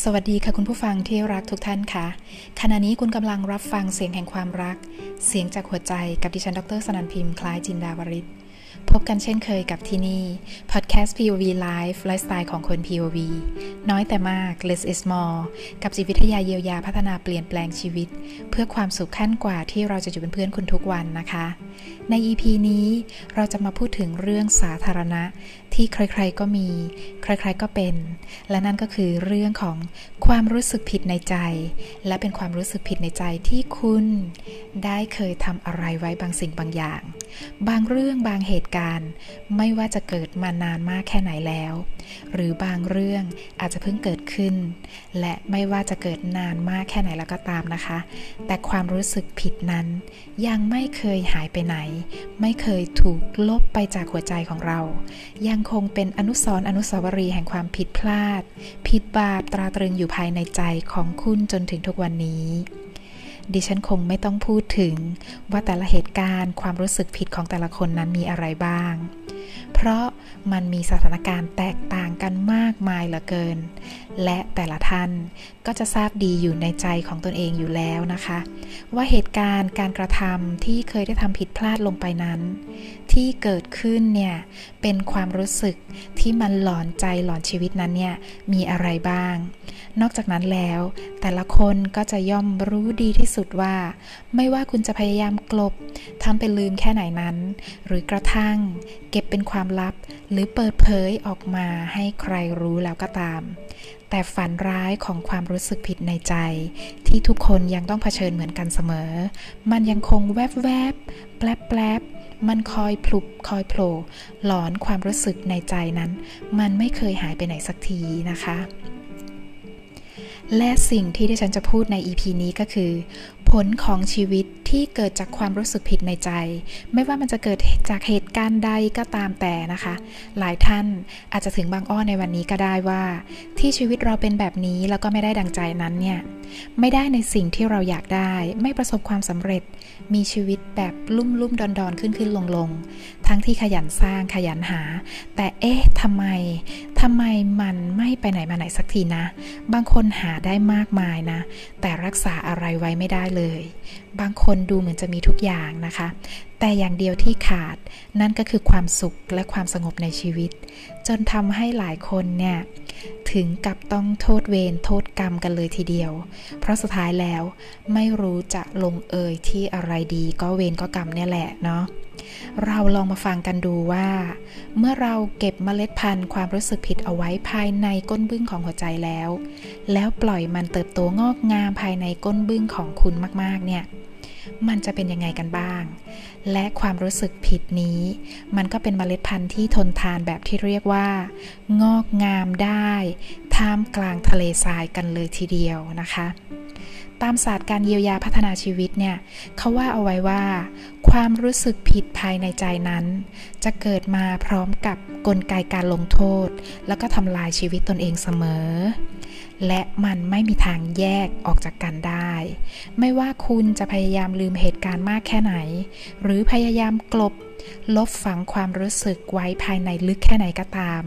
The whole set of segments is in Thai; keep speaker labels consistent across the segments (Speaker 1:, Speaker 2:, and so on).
Speaker 1: สวัสดีค่ะคุณผู้ฟังที่รักทุกท่านค่ะ ขณะนี้คุณกำลังรับฟังเสียงแห่งความรัก เสียงจากหัวใจกับดิฉันดรสนันพิมพ์คล้ายจินดาวริศพบกันเช่นเคยกับที่นี่ Podcast POV Live ไลฟ์สไตล์ของคน POV น้อยแต่มาก less is more กับจิตวิทยาเยียวยาพัฒนาเปลี่ยนแปลงชีวิต เพื่อความสุขขั้นกว่าที่เราจะอยู่เป็นเพื่อนคุณทุกวันนะคะ ใน EP นี้เราจะมาพูดถึงเรื่องสาธารณะที่ใครๆก็มี ใครๆก็เป็น และนั่นก็คือเรื่องของความรู้สึกผิดในใจ และเป็นความรู้สึกผิดในใจที่คุณ ได้เคยทำอะไรไว้บางสิ่งบางอย่าง บางเรื่องบางเหตุการณ์ ไม่ว่าจะเกิดมานานมากแค่ไหนแล้ว หรือบางเรื่องอาจจะเพิ่งเกิดขึ้น และไม่ว่าจะเกิดนานมากแค่ไหนแล้วก็ตามนะคะ แต่ความรู้สึกผิดนั้นยังไม่เคยหายไปไหน ไม่เคยถูกลบไปจากหัวใจของเรา ยังคงเป็นอนุสรณ์อนุสาวรีย์แห่งความผิดพลาด ผิดบาปตราตรึงอยู่ภายในใจของคุณจนถึงทุกวันนี้ดิฉันคงไม่ต้องพูดถึงว่าแต่ละเหตุการณ์ความรู้สึกผิดของแต่ละคนนั้นมีอะไรบ้าง เพราะมันมีสถานการณ์แตกต่างกันมาก มายเหลือเกิน และแต่ละท่านก็จะทราบดีอยู่ในใจของตนเองอยู่แล้วนะคะ ว่าเหตุการณ์การกระทำที่เคยได้ทำผิดพลาดลงไปนั้น ที่เกิดขึ้นเนี่ยเป็นความรู้สึกที่มันหลอนใจหลอนชีวิตนั้นเนี่ยมีอะไรบ้าง นอกจากนั้นแล้ว แต่ละคนก็จะย่อมรู้ดีที่สุดว่า ไม่ว่าคุณจะพยายามกลบทำเป็นลืมแค่ไหนนั้น หรือกระทั่ง เก็บเป็นความลับ หรือเปิดเผยออกมาให้ใครรู้แล้วก็ตาม แต่ฝันร้ายของความรู้สึกผิดในใจ ที่ทุกคนยังต้องเผชิญเหมือนกันเสมอ มันยังคงแวบแวบแปลบแปลบมันคอยพลุบคอยโผล่หลอนความรู้สึกในใจนั้น มันไม่เคยหายไปไหนสักทีนะคะ และสิ่งที่ดิฉันจะพูดใน EP นี้ก็คือ ผลของชีวิตที่เกิดจากความรู้สึกผิดในใจ ไม่ว่ามันจะเกิดจากเหตุการณ์ใดก็ตามแต่นะคะ หลายท่านอาจจะถึงบางอ้อในวันนี้ก็ได้ว่า ที่ชีวิตเราเป็นแบบนี้แล้วก็ไม่ได้ดังใจนั้นเนี่ยไม่ได้ในสิ่งที่เราอยากได้ ไม่ประสบความสำเร็จ มีชีวิตแบบลุ่มลุ่มดอนดอนขึ้นขึ้นลงลงทั้งที่ขยันสร้างขยันหา แต่เอ๊ะทำไม ทำไมมันไม่ไปไหนมาไหนสักทีนะ บางคนหาได้มากมายนะ แต่รักษาอะไรไว้ไม่ได้เลย บางคนดูเหมือนจะมีทุกอย่างนะคะ แต่อย่างเดียวที่ขาดนั่นก็คือความสุขและความสงบในชีวิต จนทำให้หลายคนเนี่ยถึงกับต้องโทษเวรโทษกรรมกันเลยทีเดียว เพราะสุดท้ายแล้วไม่รู้จะลงเอยที่อะไรดีก็เวรก็กรรมเนี่ยแหละเนาะเราลองมาฟังกันดูว่า เมื่อเราเก็บเมล็ดพันธุ์ความรู้สึกผิดเอาไว้ภายในก้นบึ้งของหัวใจแล้ว แล้วปล่อยมันเติบโตงอกงามภายในก้นบึ้งของคุณมากๆเนี่ย มันจะเป็นยังไงกันบ้าง และความรู้สึกผิดนี้ มันก็เป็นเมล็ดพันธุ์ที่ทนทานแบบที่เรียกว่า งอกงามได้ ท่ามกลางทะเลทรายกันเลยทีเดียวนะคะ ตามศาสตร์การเยียวยาพัฒนาชีวิตเนี่ยเขาว่าเอาไว้ว่า ความรู้สึกผิดภายในใจนั้น จะเกิดมาพร้อมกับกลไกการลงโทษ แล้วก็ทำลายชีวิตตนเองเสมอ และมันไม่มีทางแยกออกจากกันได้ ไม่ว่าคุณจะพยายามลืมเหตุการณ์มากแค่ไหน หรือพยายามกลบ ลบฝังความรู้สึกไว้ภายในลึกแค่ไหนก็ตาม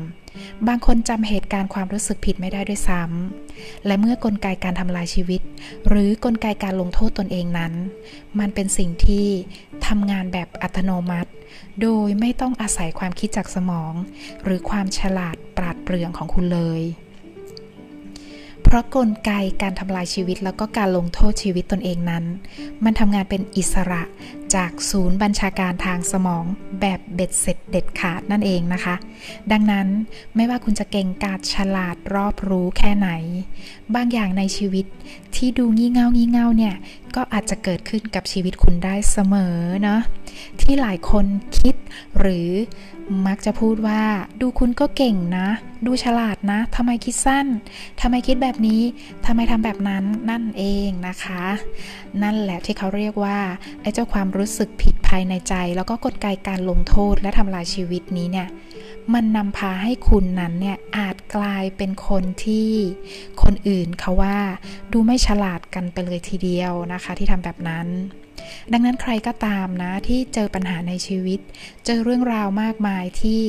Speaker 1: บางคนจำเหตุการณ์ความรู้สึกผิดไม่ได้ด้วยซ้ำ และเมื่อกลไกการทำลายชีวิต หรือกลไกการลงโทษตนเองนั้น มันเป็นสิ่งที่ทำงานแบบอัตโนมัติ โดยไม่ต้องอาศัยความคิดจากสมอง หรือความฉลาดปราดเปรื่องของคุณเลย ราะกลไกการทำลายชีวิตแล้วก็การลงโทษชีวิตตนเองนั้น มันทำงานเป็นอิสระจากศูนย์บัญชาการทางสมองแบบเบ็ดเสร็จเด็ดขาดนั่นเองนะคะ ดังนั้นไม่ว่าคุณจะเก่งกาจฉลาดรอบรู้แค่ไหน บางอย่างในชีวิตที่ดูงี่เง่างี่เง่าเนี่ย ก็อาจจะเกิดขึ้นกับชีวิตคุณได้เสมอเนาะที่หลายคนคิดหรือ มักจะพูดว่า ดูคุณก็เก่งนะ ดูฉลาดนะทำไมคิดสั้นทำไมคิดแบบนี้ทำไมทำแบบนั้นนั่นเองนะคะ นั่นแหละที่เขาเรียกว่าไอ้เจ้าความรู้สึกผิดภายในใจ แล้วก็กลไกการลงโทษและทำลายชีวิตนี้เนี่ยมันนำพาให้คุณนั้นเนี่ยอาจกลายเป็นคนที่คนอื่นเขาว่า ดูไม่ฉลาดกันไปเลยทีเดียวนะคะ ที่ทำแบบนั้น ดังนั้นใครก็ตามนะที่เจอปัญหาในชีวิต เจอเรื่องราวมากมายที่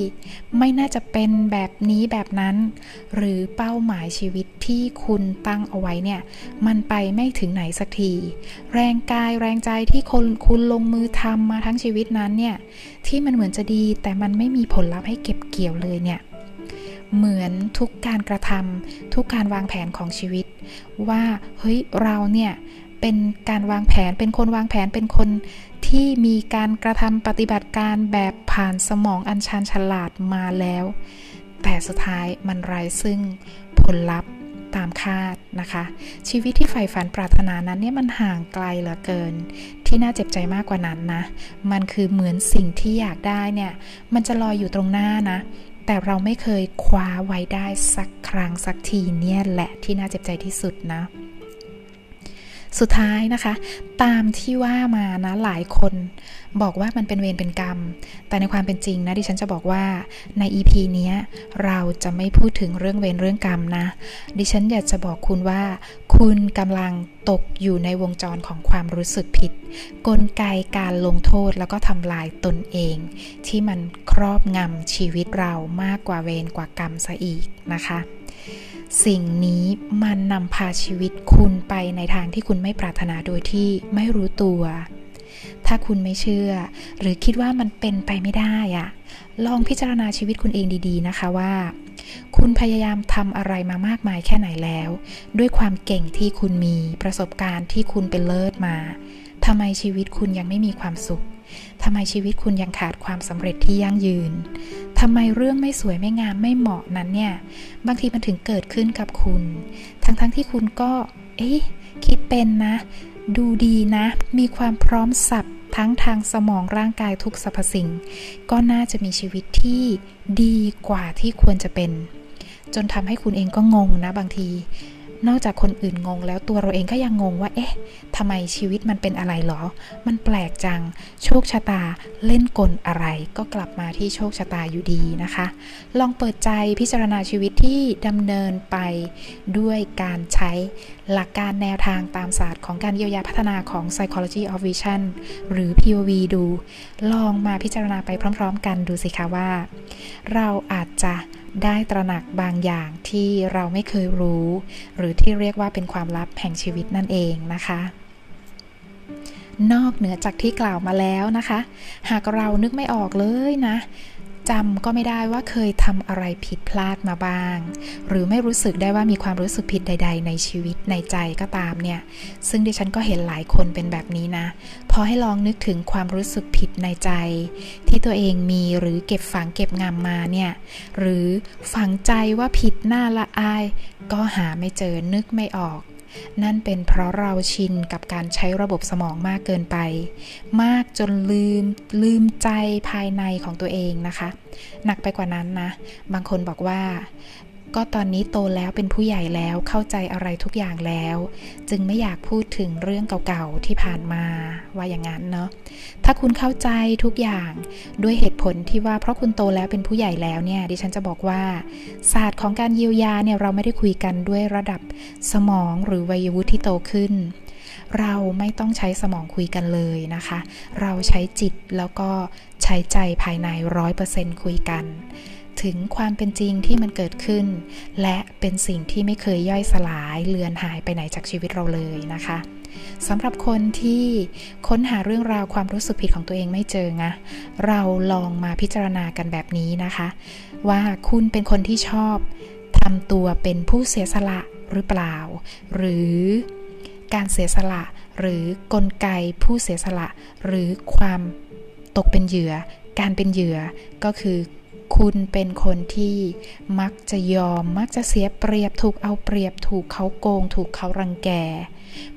Speaker 1: ไม่น่าจะเป็นแบบนี้แบบนั้น หรือเป้าหมายชีวิตที่คุณตั้งเอาไว้เนี่ย มันไปไม่ถึงไหนสักที แรงกายแรงใจที่คนคุณลงมือทำมาทั้งชีวิตนั้นเนี่ย ที่มันเหมือนจะดีแต่มันไม่มีผลลัพธ์ให้เก็บเกี่ยวเลยเนี่ยเหมือนทุกการกระทำทุกการวางแผนของชีวิต ว่าเฮ้ยเราเนี่ย เป็นการวางแผน เป็นคนวางแผน เป็นคนที่มีการกระทำปฏิบัติการแบบผ่านสมองอันชันฉลาดมาแล้ว แต่สุดท้ายมันไร้ซึ่งผลลัพธ์ตามคาดนะคะ ชีวิตที่ใฝ่ฝันปรารถนานั้นเนี่ยมันห่างไกลเหลือเกิน ที่น่าเจ็บใจมากกว่านั้นนะ มันคือเหมือนสิ่งที่อยากได้เนี่ย มันจะลอยอยู่ตรงหน้านะ แต่เราไม่เคยคว้าไว้ได้สักครั้งสักทีเนี่ยแหละที่น่าเจ็บใจที่สุดนะ สุดท้ายนะคะ ตามที่ว่ามานะหลายคนบอกว่ามันเป็นเวรเป็นกรรม แต่ในความเป็นจริงนะดิฉันจะบอกว่าใน EP นี้เราจะไม่พูดถึงเรื่องเวรเรื่องกรรมนะ ดิฉันอยากจะบอกคุณว่า คุณกำลังตกอยู่ในวงจรของความรู้สึกผิด กลไกการลงโทษแล้วก็ทำลายตนเอง ที่มันครอบงำชีวิตเรามากกว่าเวรกว่ากรรมซะอีกนะคะ สิ่งนี้มันนำพาชีวิตคุณไปในทางที่คุณไม่ปรารถนาโดยที่ไม่รู้ตัว ถ้าคุณไม่เชื่อ หรือคิดว่ามันเป็นไปไม่ได้อะลองพิจารณาชีวิตคุณเองดีๆนะคะว่า คุณพยายามทำอะไรมามากมายแค่ไหนแล้ว ด้วยความเก่งที่คุณมีประสบการณ์ที่คุณเป็นเลิศมาทำไมชีวิตคุณยังไม่มีความสุข ทำไมชีวิตคุณยังขาดความสำเร็จที่ยั่งยืนทำไมเรื่องไม่สวยไม่งามไม่เหมาะนั้นเนี่ย บางทีมันถึงเกิดขึ้นกับคุณ ทั้งๆทที่คุณก็ เอ๊ะ คิดเป็นนะ ดูดีนะ มีความพร้อมสับทั้งทางสมองร่างกายทุกสรรพสิ่ง ก็น่าจะมีชีวิตที่ดีกว่าที่ควรจะเป็น จนทำให้คุณเองก็งงนะบางที นอกจากคนอื่นงงแล้วตัวเราเองก็ยังงงว่า เอ๊ะทำไมชีวิตมันเป็นอะไรหรอ มันแปลกจัง โชคชะตาเล่นกลอะไร ก็กลับมาที่โชคชะตาอยู่ดีนะคะ ลองเปิดใจพิจารณาชีวิตที่ดำเนินไปด้วยการใช้หลักการแนวทางตามศาสตร์ของการเยียวยาพัฒนาของ psychology of vision หรือ POV ดู ลองมาพิจารณาไปพร้อม ๆ กันดูสิคะว่า เราอาจจะ ได้ตระหนักบางอย่างที่เราไม่เคยรู้ หรือที่เรียกว่าเป็นความลับแห่งชีวิตนั่นเองนะคะ นอกเหนือจากที่กล่าวมาแล้วนะคะ หากเรานึกไม่ออกเลยนะ จำก็ไม่ได้ว่าเคยทำอะไรผิดพลาดมาบ้าง หรือไม่รู้สึกได้ว่ามีความรู้สึกผิดใด ๆ ในชีวิตในใจก็ตามเนี่ย ซึ่งดิฉันก็เห็นหลายคนเป็นแบบนี้นะ พอให้ลองนึกถึงความรู้สึกผิดในใจ ที่ตัวเองมีหรือเก็บฝังเก็บงำมาเนี่ย หรือฝังใจว่าผิดหน้าละอาย ก็หาไม่เจอนึกไม่ออก นั่นเป็นเพราะเราชินกับการใช้ระบบสมองมากเกินไป มากจนลืมลืมใจภายในของตัวเองนะคะ หนักไปกว่านั้นนะ บางคนบอกว่า ก็ตอนนี้โตแล้วเป็นผู้ใหญ่แล้วเข้าใจอะไรทุกอย่างแล้ว จึงไม่อยากพูดถึงเรื่องเก่าๆที่ผ่านมาว่าอย่างนั้นเนาะถ้าคุณเข้าใจทุกอย่างด้วยเหตุผลที่ว่าเพราะคุณโตแล้วเป็นผู้ใหญ่แล้วเนี่ยดิฉันจะบอกว่า ศาสตร์ของการเยียวยาเนี่ยเราไม่ได้คุยกันด้วยระดับสมองหรือวัยวุฒิที่โตขึ้น เราไม่ต้องใช้สมองคุยกันเลยนะคะ เราใช้จิตแล้วก็ใช้ใจภายในร้อยเปอร์เซ็นต์คุยกัน ถึงความเป็นจริงที่มันเกิดขึ้น และเป็นสิ่งที่ไม่เคยย่อยสลายเลือนหายไปไหนจากชีวิตเราเลยนะคะสำหรับคนที่ค้นหาเรื่องราวความรู้สึกผิดของตัวเองไม่เจอนะเราลองมาพิจารณากันแบบนี้นะคะ ว่าคุณเป็นคนที่ชอบทำตัวเป็นผู้เสียสละหรือเปล่า หรือการเสียสละหรือกลไกผู้เสียสละ หรือความตกเป็นเหยื่อ การเป็นเหยื่อก็คือ คุณเป็นคนที่มักจะยอม มักจะเสียเปรียบถูกเอาเปรียบถูกเขาโกง ถูกเขารังแก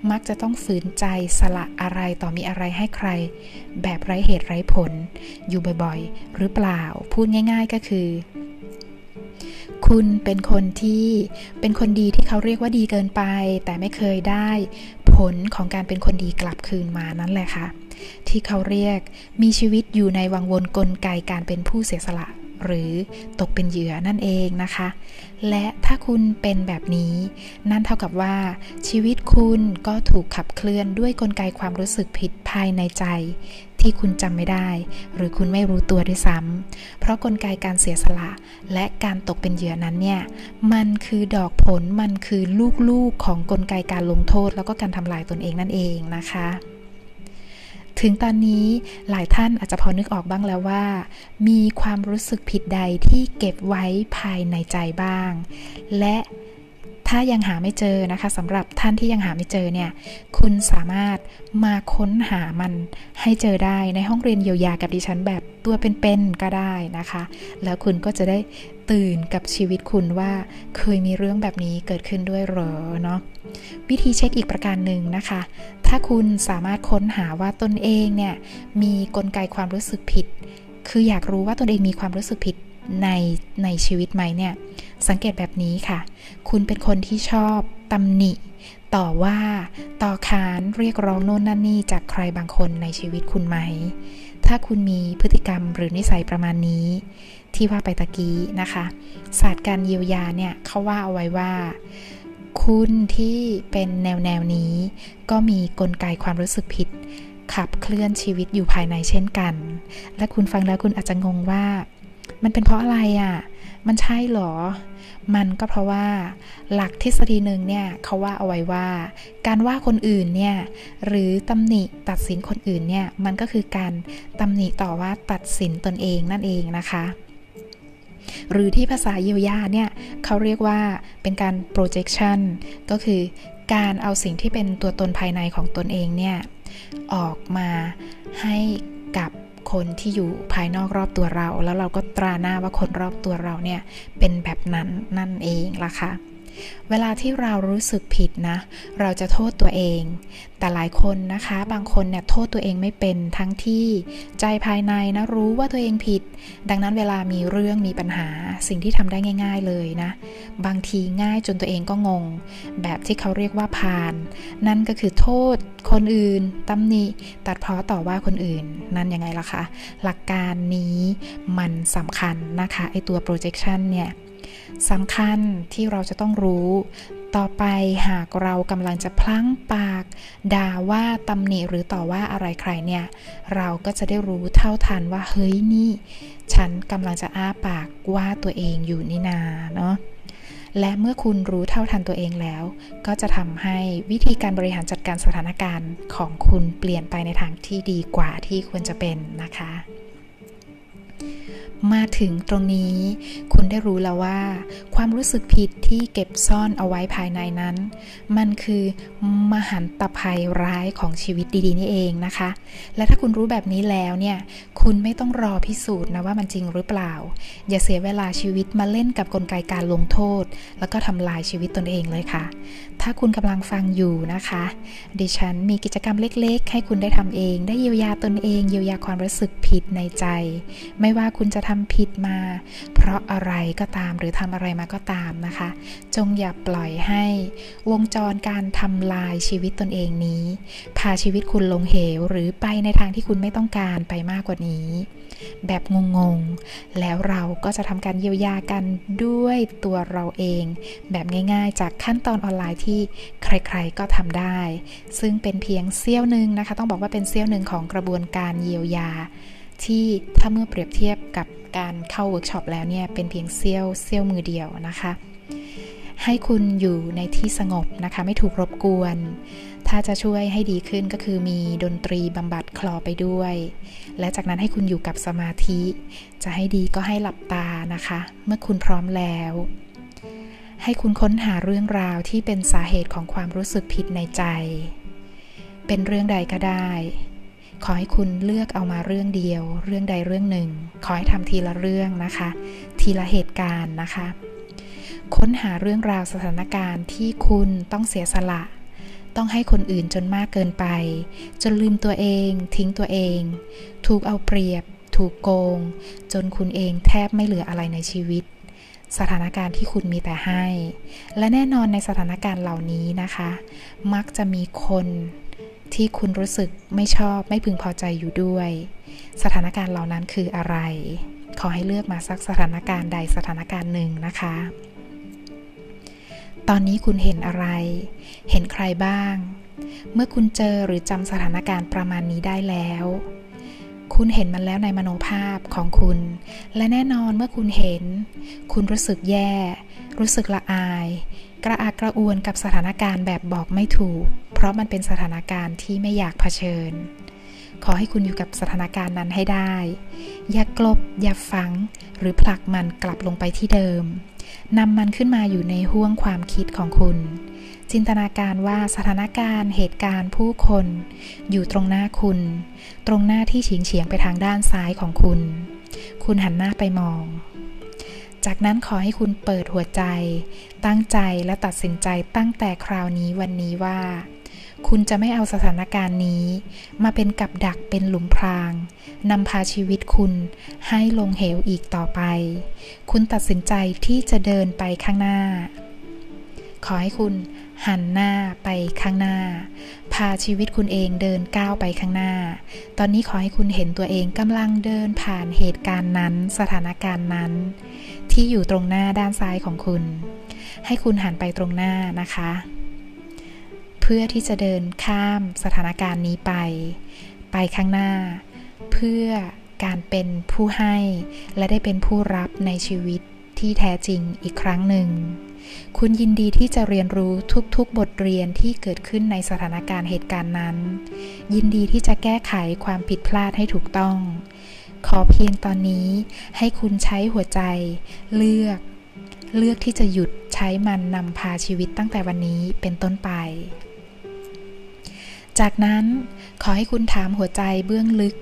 Speaker 1: มักจะต้องฝืนใจสละอะไรต่อมีอะไรให้ใคร แบบไร้เหตุไร้ผล อยู่บ่อยๆ หรือเปล่า พูดง่าย ๆก็คือ คุณเป็นคนที่เป็นคนดีที่เขาเรียกว่าดีเกินไป แต่ไม่เคยได้ผลของการเป็นคนดีกลับคืนมานั่นแหละค่ะที่เขาเรียกมีชีวิตอยู่ในวังวนกลไกการเป็นผู้เสียสละ หรือตกเป็นเหยื่อนั่นเองนะคะ และถ้าคุณเป็นแบบนี้ นั่นเท่ากับว่า ชีวิตคุณก็ถูกขับเคลื่อนด้วยกลไกความรู้สึกผิดภายในใจ ที่คุณจำไม่ได้ หรือคุณไม่รู้ตัวด้วยซ้ำเพราะกลไกการเสียสละ และการตกเป็นเหยื่อนั้นเนี่ยมันคือดอกผลมันคือลูกๆของกลไกการลงโทษ แล้วก็การทำลายตนเองนั่นเองนะคะ ถึงตอนนี้หลายท่านอาจจะพอนึกออกบ้างแล้วว่า มีความรู้สึกผิดใดที่เก็บไว้ภายในใจบ้าง และ ถ้ายังหาไม่เจอนะคะสำหรับท่านที่ยังหาไม่เจอเนี่ย คุณสามารถมาค้นหามันให้เจอได้ในห้องเรียนเยียวยากับดิฉันแบบตัวเป็นๆก็ได้นะคะ แล้วคุณก็จะได้ตื่นกับชีวิตคุณว่าเคยมีเรื่องแบบนี้เกิดขึ้นด้วยหรอเนาะวิธีเช็คอีกประการหนึ่งนะคะ ถ้าคุณสามารถค้นหาว่าตนเองเนี่ยมีกลไกความรู้สึกผิด คืออยากรู้ว่าตนเองมีความรู้สึกผิดในในชีวิตไหมเนี่ย สังเกตแบบนี้ค่ะ คุณเป็นคนที่ชอบตำหนิ ต่อว่า ต่อขานเรียกร้องโน่นนั่นนี่จากใครบางคนในชีวิตคุณไหม ถ้าคุณมีพฤติกรรมหรือนิสัยประมาณนี้ ที่ว่าไปตะกี้นะคะ ศาสตร์การเยียวยาเนี่ยเขาว่าเอาไว้ว่า คุณที่เป็นแนวแนวนี้ ก็มีกลไกความรู้สึกผิดขับเคลื่อนชีวิตอยู่ภายในเช่นกัน และคุณฟังแล้วคุณอาจจะงงว่า มันเป็นเพราะอะไรอะ่ะ มันใช่หรอ มันก็เพราะว่าหลักทฤษฎีหนึ่งเนี่ยเขาว่าเอาไว้ว่า การว่าคนอื่นเนี่ยหรือตำหนิตัดสินคนอื่นเนี่ยมันก็คือการตำหนิต่อว่าตัดสินตนเองนั่นเองนะคะ หรือที่ภาษาเยียวยาเนี่ยเขาเรียกว่าเป็นการ projection ก็คือการเอาสิ่งที่เป็นตัวตนภายในของตนเองเนี่ยออกมาให้กับ คนที่อยู่ภายนอกรอบตัวเรา แล้วเราก็ตราหน้าว่าคนรอบตัวเราเนี่ยเป็นแบบนั้นนั่นเองล่ะค่ะ เวลาที่เรารู้สึกผิดนะ เราจะโทษตัวเอง แต่หลายคนนะคะ บางคนเนี่ยโทษตัวเองไม่เป็นทั้งที่ใจภายในนะรู้ว่าตัวเองผิด ดังนั้นเวลามีเรื่องมีปัญหาสิ่งที่ทำได้ง่าย ๆเลยนะ บางทีง่ายจนตัวเองก็งง แบบที่เขาเรียกว่าพาน นั่นก็คือโทษคนอื่นตำหนิตัดเพาะต่อว่าคนอื่น นั่นยังไงล่ะคะ หลักการนี้มันสำคัญนะคะไอตัว projection เนี่ย สำคัญที่เราจะต้องรู้ ต่อไปหากเรากำลังจะพลั้งปาก ด่าว่าตำหนิหรือต่อว่าอะไรใครเนี่ย เราก็จะได้รู้เท่าทันว่าเฮ้ยนี่ ฉันกำลังจะอ้าปากว่าตัวเองอยู่นี่นาเนาะและเมื่อคุณรู้เท่าทันตัวเองแล้ว ก็จะทำให้วิธีการบริหารจัดการสถานการณ์ของคุณเปลี่ยนไปในทางที่ดีกว่าที่ควรจะเป็นนะคะ มาถึงตรงนี้ คุณได้รู้แล้วว่า ความรู้สึกผิดที่เก็บซ่อนเอาไว้ภายในนั้น มันคือมหันตภัยร้ายของชีวิตดีๆนี่เองนะคะ และถ้าคุณรู้แบบนี้แล้วเนี่ย คุณไม่ต้องรอพิสูจน์นะว่ามันจริงหรือเปล่า อย่าเสียเวลาชีวิตมาเล่นกับกลไกการลงโทษ แล้วก็ทำลายชีวิตตนเองเลยค่ะ ถ้าคุณกำลังฟังอยู่นะคะ ดิฉันมีกิจกรรมเล็ก ๆ ให้คุณได้ทำเอง ได้เยียวยาตนเอง เยียวยาความรู้สึกผิดในใจ ไม่ว่าคุณจะทำผิดมา เพราะอะไรก็ตามหรือทำอะไรมาก็ตามนะคะ จงอย่าปล่อยให้วงจรการทำลายชีวิตตนเองนี้ พาชีวิตคุณลงเหว หรือไปในทางที่คุณไม่ต้องการไปมากกว่านี้ แบบงงๆ แล้วเราก็จะทำการเยียวยากันด้วยตัวเราเอง แบบง่ายๆ จากขั้นตอนออนไลน์ที่ใครๆก็ทำได้ ซึ่งเป็นเพียงเสี้ยวหนึ่งนะคะ ต้องบอกว่าเป็นเสี้ยวหนึ่งของกระบวนการเยียวยา ที่ถ้าเมื่อเปรียบเทียบกับการเข้าเวิร์กช็อปแล้วเนี่ยเป็นเพียงเสี้ยวเสี้ยวมือเดียวนะคะ ให้คุณอยู่ในที่สงบนะคะ ไม่ถูกรบกวน ถ้าจะช่วยให้ดีขึ้นก็คือมีดนตรีบำบัดคลอไปด้วย และจากนั้นให้คุณอยู่กับสมาธิ จะให้ดีก็ให้หลับตานะคะ เมื่อคุณพร้อมแล้วให้คุณค้นหาเรื่องราวที่เป็นสาเหตุของความรู้สึกผิดในใจ เป็นเรื่องใดก็ได้ ขอให้คุณเลือกเอามาเรื่องเดียว เรื่องใดเรื่องหนึ่ง ขอให้ทำทีละเรื่องนะคะ ทีละเหตุการณ์นะคะ ค้นหาเรื่องราวสถานการณ์ที่คุณต้องเสียสละ ต้องให้คนอื่นจนมากเกินไป จนลืมตัวเอง ทิ้งตัวเอง ถูกเอาเปรียบ ถูกโกง จนคุณเองแทบไม่เหลืออะไรในชีวิตสถานการณ์ที่คุณมีแต่ให้ และแน่นอนในสถานการณ์เหล่านี้นะคะ มักจะมีคน ที่คุณรู้สึกไม่ชอบไม่พึงพอใจอยู่ด้วย สถานการณ์เหล่านั้นคืออะไร ขอให้เลือกมาสักสถานการณ์ใดสถานการณ์หนึ่งนะคะ ตอนนี้คุณเห็นอะไร เห็นใครบ้าง เมื่อคุณเจอหรือจำสถานการณ์ประมาณนี้ได้แล้ว คุณเห็นมันแล้วในมโนภาพของคุณ และแน่นอนเมื่อคุณเห็น คุณรู้สึกแย่ รู้สึกละอาย กระอักกระอ่วนกับสถานการณ์แบบบอกไม่ถูก เพราะมันเป็นสถานการณ์ที่ไม่อยากเผชิญ ขอให้คุณอยู่กับสถานการณ์นั้นให้ได้ อย่ากลบ อย่าฝัง หรือผลักมันกลับลงไปที่เดิมนำมันขึ้นมาอยู่ในห้วงความคิดของคุณ จินตนาการว่าสถานการณ์ เหตุการณ์ผู้คน อยู่ตรงหน้าคุณ ตรงหน้าที่เฉียงเฉียงไปทางด้านซ้ายของคุณ คุณหันหน้าไปมอง จากนั้นขอให้คุณเปิดหัวใจ ตั้งใจและตัดสินใจตั้งแต่คราวนี้วันนี้ว่า คุณจะไม่เอาสถานการณ์นี้ มาเป็นกับดักเป็นหลุมพรางนำพาชีวิตคุณให้ลงเหวอีกต่อไป คุณตัดสินใจที่จะเดินไปข้างหน้า ขอให้คุณ หันหน้าไปข้างหน้า พาชีวิตคุณเองเดินก้าวไปข้างหน้า ตอนนี้ขอให้คุณเห็นตัวเองกำลังเดินผ่านเหตุการณ์นั้น สถานการณ์นั้น ที่อยู่ตรงหน้าด้านซ้ายของคุณ ให้คุณหันไปตรงหน้านะคะ เพื่อที่จะเดินข้ามสถานการณ์นี้ไป ไปข้างหน้า เพื่อการเป็นผู้ให้และได้เป็นผู้รับในชีวิตที่แท้จริงอีกครั้งหนึ่ง คุณยินดีที่จะเรียนรู้ทุกๆ บทเรียนที่เกิดขึ้นในสถานการณ์เหตุการณ์นั้น ยินดีที่จะแก้ไขความผิดพลาดให้ถูกต้อง ขอเพียงตอนนี้ให้คุณใช้หัวใจ เลือก เลือกที่จะหยุดใช้มันนำพาชีวิตตั้งแต่วันนี้เป็นต้นไป จากนั้นขอให้คุณถามหัวใจเบื้องลึก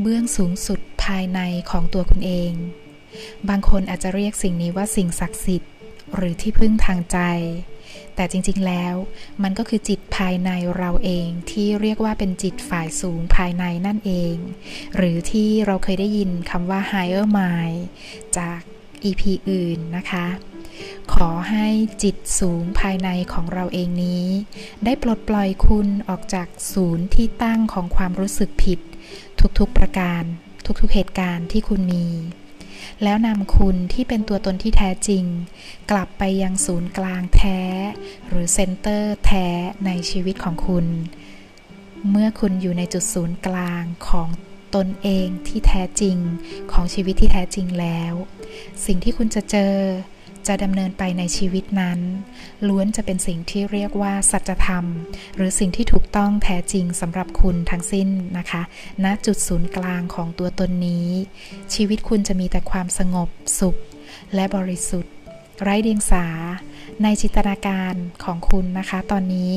Speaker 1: เบื้องสูงสุดภายในของตัวคุณเอง บางคนอาจจะเรียกสิ่งนี้ว่าสิ่งศักดิ์สิทธิ์ หรือที่พึ่งทางใจ แต่จริงๆแล้วมันก็คือจิตภายในเราเองที่เรียกว่าเป็นจิตฝ่ายสูงภายในนั่นเอง หรือที่เราเคยได้ยินคำว่า higher mind จาก EP อื่นนะคะ ขอให้จิตสูงภายในของเราเองนี้ ได้ปลดปล่อยคุณออกจากศูนย์ที่ตั้งของความรู้สึกผิด ทุกๆประการ ทุกๆเหตุการณ์ที่คุณมี แล้วนำคุณที่เป็นตัวตนที่แท้จริง กลับไปยังศูนย์กลางแท้ หรือ center แท้ในชีวิตของคุณ เมื่อคุณอยู่ในจุดศูนย์กลางของตนเองที่แท้จริงของชีวิตที่แท้จริงแล้ว สิ่งที่คุณจะเจอ จะดำเนินไปในชีวิตนั้น ล้วนจะเป็นสิ่งที่เรียกว่าสัจธรรม หรือสิ่งที่ถูกต้องแท้จริงสำหรับคุณทั้งสิ้นนะคะณจุดศูนย์กลางของตัวตนนี้ ชีวิตคุณจะมีแต่ความสงบสุข และบริสุทธิ์ ไร้เดียงสา ในจินตนาการของคุณนะคะ ตอนนี้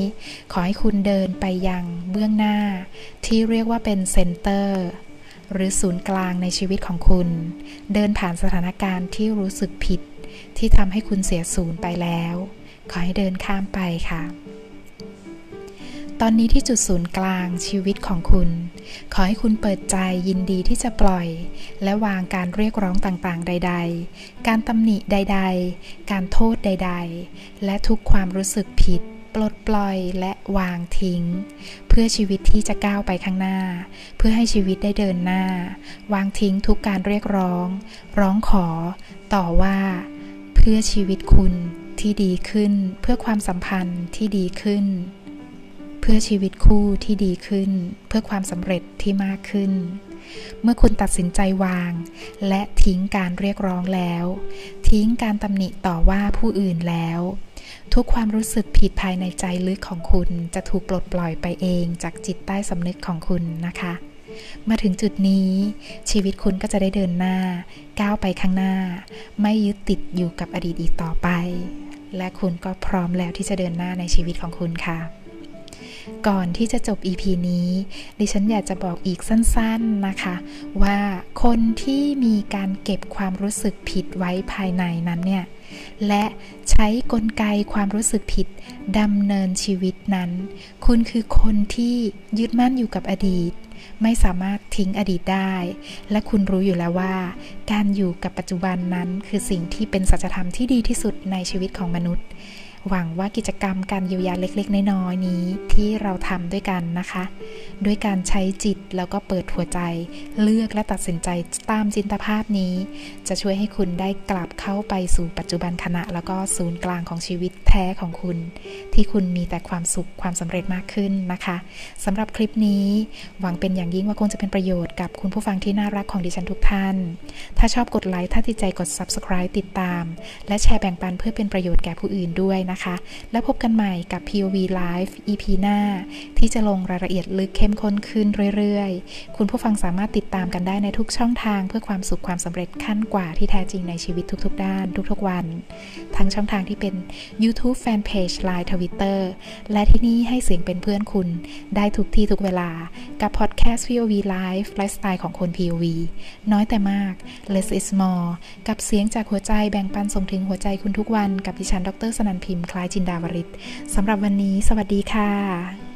Speaker 1: ขอให้คุณเดินไปยังเบื้องหน้า ที่เรียกว่าเป็น centerหรือศูนย์กลางในชีวิตของคุณ เดินผ่านสถานการณ์ที่รู้สึกผิด ที่ทำให้คุณเสียศูนย์ไปแล้ว ขอให้เดินข้ามไปค่ะ ตอนนี้ที่จุดศูนย์กลางชีวิตของคุณ ขอให้คุณเปิดใจยินดีที่จะปล่อย และวางการเรียกร้องต่างๆ ใด ๆ การตำหนิใด ๆ การโทษใด ๆ และทุกความรู้สึกผิดปลดปล่อยและวางทิ้ง เพื่อชีวิตที่จะก้าวไปข้างหน้า เพื่อให้ชีวิตได้เดินหน้า วางทิ้งทุกการเรียกร้อง ร้องขอ ต่อว่า พื่อชีวิตคุณที่ดีขึ้น เพื่อความสัมพันธ์ที่ดีขึ้น เพื่อชีวิตคู่ที่ดีขึ้น เพื่อความสำเร็จที่มากขึ้น เมื่อคุณตัดสินใจวาง และทิ้งการเรียกร้องแล้ว ทิ้งการตำหนิต่อว่าผู้อื่นแล้ว ทุกความรู้สึกผิดภายในใจลึกของคุณจะถูกปลดปล่อยไปเองจากจิตใต้สำนึกของคุณนะคะ มาถึงจุดนี้ชีวิตคุณก็จะได้เดินหน้า ก้าวไปข้างหน้า ไม่ยึดติดอยู่กับอดีตอีกต่อไป และคุณก็พร้อมแล้วที่จะเดินหน้าในชีวิตของคุณค่ะ ก่อนที่จะจบ EP นี้ ดิฉันอยากจะบอกอีกสั้นๆนะคะ ว่าคนที่มีการเก็บความรู้สึกผิดไว้ภายในนั้นเนี่ย และใช้กลไกความรู้สึกผิดดำเนินชีวิตนั้น คุณคือคนที่ยึดมั่นอยู่กับอดีต ไม่สามารถทิ้งอดีตได้ และคุณรู้อยู่แล้วว่า การอยู่กับปัจจุบันนั้นคือสิ่งที่เป็นสัจธรรมที่ดีที่สุดในชีวิตของมนุษย์ หวังว่ากิจกรรมการเยียวยาเล็กๆ น้อยๆนี้ที่เราทำด้วยกันนะคะ ด้วยการใช้จิตแล้วก็เปิดหัวใจ เลือกและตัดสินใจตามจินตภาพนี้ จะช่วยให้คุณได้กลับเข้าไปสู่ปัจจุบันขณะ แล้วก็ศูนย์กลางของชีวิตแท้ของคุณ ที่คุณมีแต่ความสุขความสำเร็จมากขึ้นนะคะสำหรับคลิปนี้หวังเป็นอย่างยิ่งว่าคงจะเป็นประโยชน์กับคุณผู้ฟังที่น่ารักของดิฉันทุกท่าน ถ้าชอบกดไลค์ถ้าติดใจกด subscribe ติดตาม และแชร์แบ่งปันเพื่อเป็นประโยชน์แก่ผู้อื่นด้วยนะคะแล้วพบกันใหม่กับ POV Live EP หน้า ที่จะลงรายละเอียดลึกเข้มข้นขึ้นเรื่อยๆ คุณผู้ฟังสามารถติดตามกันได้ในทุกช่องทาง เพื่อความสุขความสำเร็จขั้นกว่าที่แท้จริงในชีวิตทุกๆ ด้าน ทุกๆวัน ทั้งช่องทางที่เป็น YouTube Fanpage Line Twitter และที่นี่ให้เสียงเป็นเพื่อนคุณได้ทุกที่ทุกเวลากับ Podcast POV Live ไลฟ์สไตล์ของคน POV น้อยแต่มาก less is more กับเสียงจากหัวใจแบ่งปันส่งถึงหัวใจคุณทุกวันกับดิฉันดรสนันพิมพ์คล้ายจินดาวริศสำหรับวันนี้ สวัสดีค่ะ